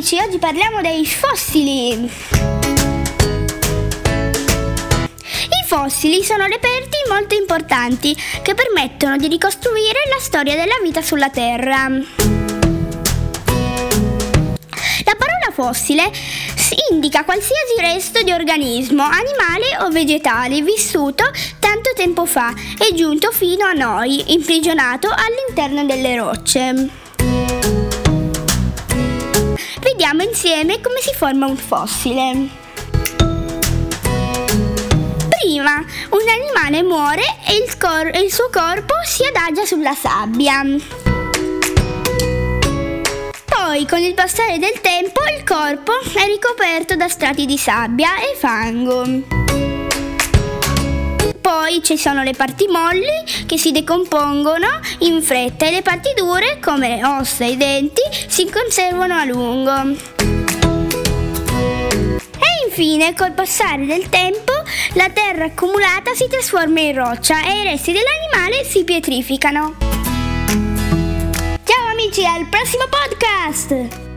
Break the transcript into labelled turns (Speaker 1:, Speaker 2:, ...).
Speaker 1: amici, oggi parliamo dei fossili. I fossili sono reperti molto importanti che permettono di ricostruire la storia della vita sulla Terra. La parola fossile indica qualsiasi resto di organismo, animale o vegetale vissuto tanto tempo fa e giunto fino a noi, imprigionato all'interno delle rocce. Vediamo insieme come si forma un fossile. Prima, un animale muore e il, cor- il suo corpo si adagia sulla sabbia. Poi, con il passare del tempo, il corpo è ricoperto da strati di sabbia e fango. Poi ci sono le parti molli che si decompongono in fretta e le parti dure, come le ossa e i denti, si conservano a lungo. E infine, col passare del tempo, la terra accumulata si trasforma in roccia e i resti dell'animale si pietrificano. Ciao amici, al prossimo podcast!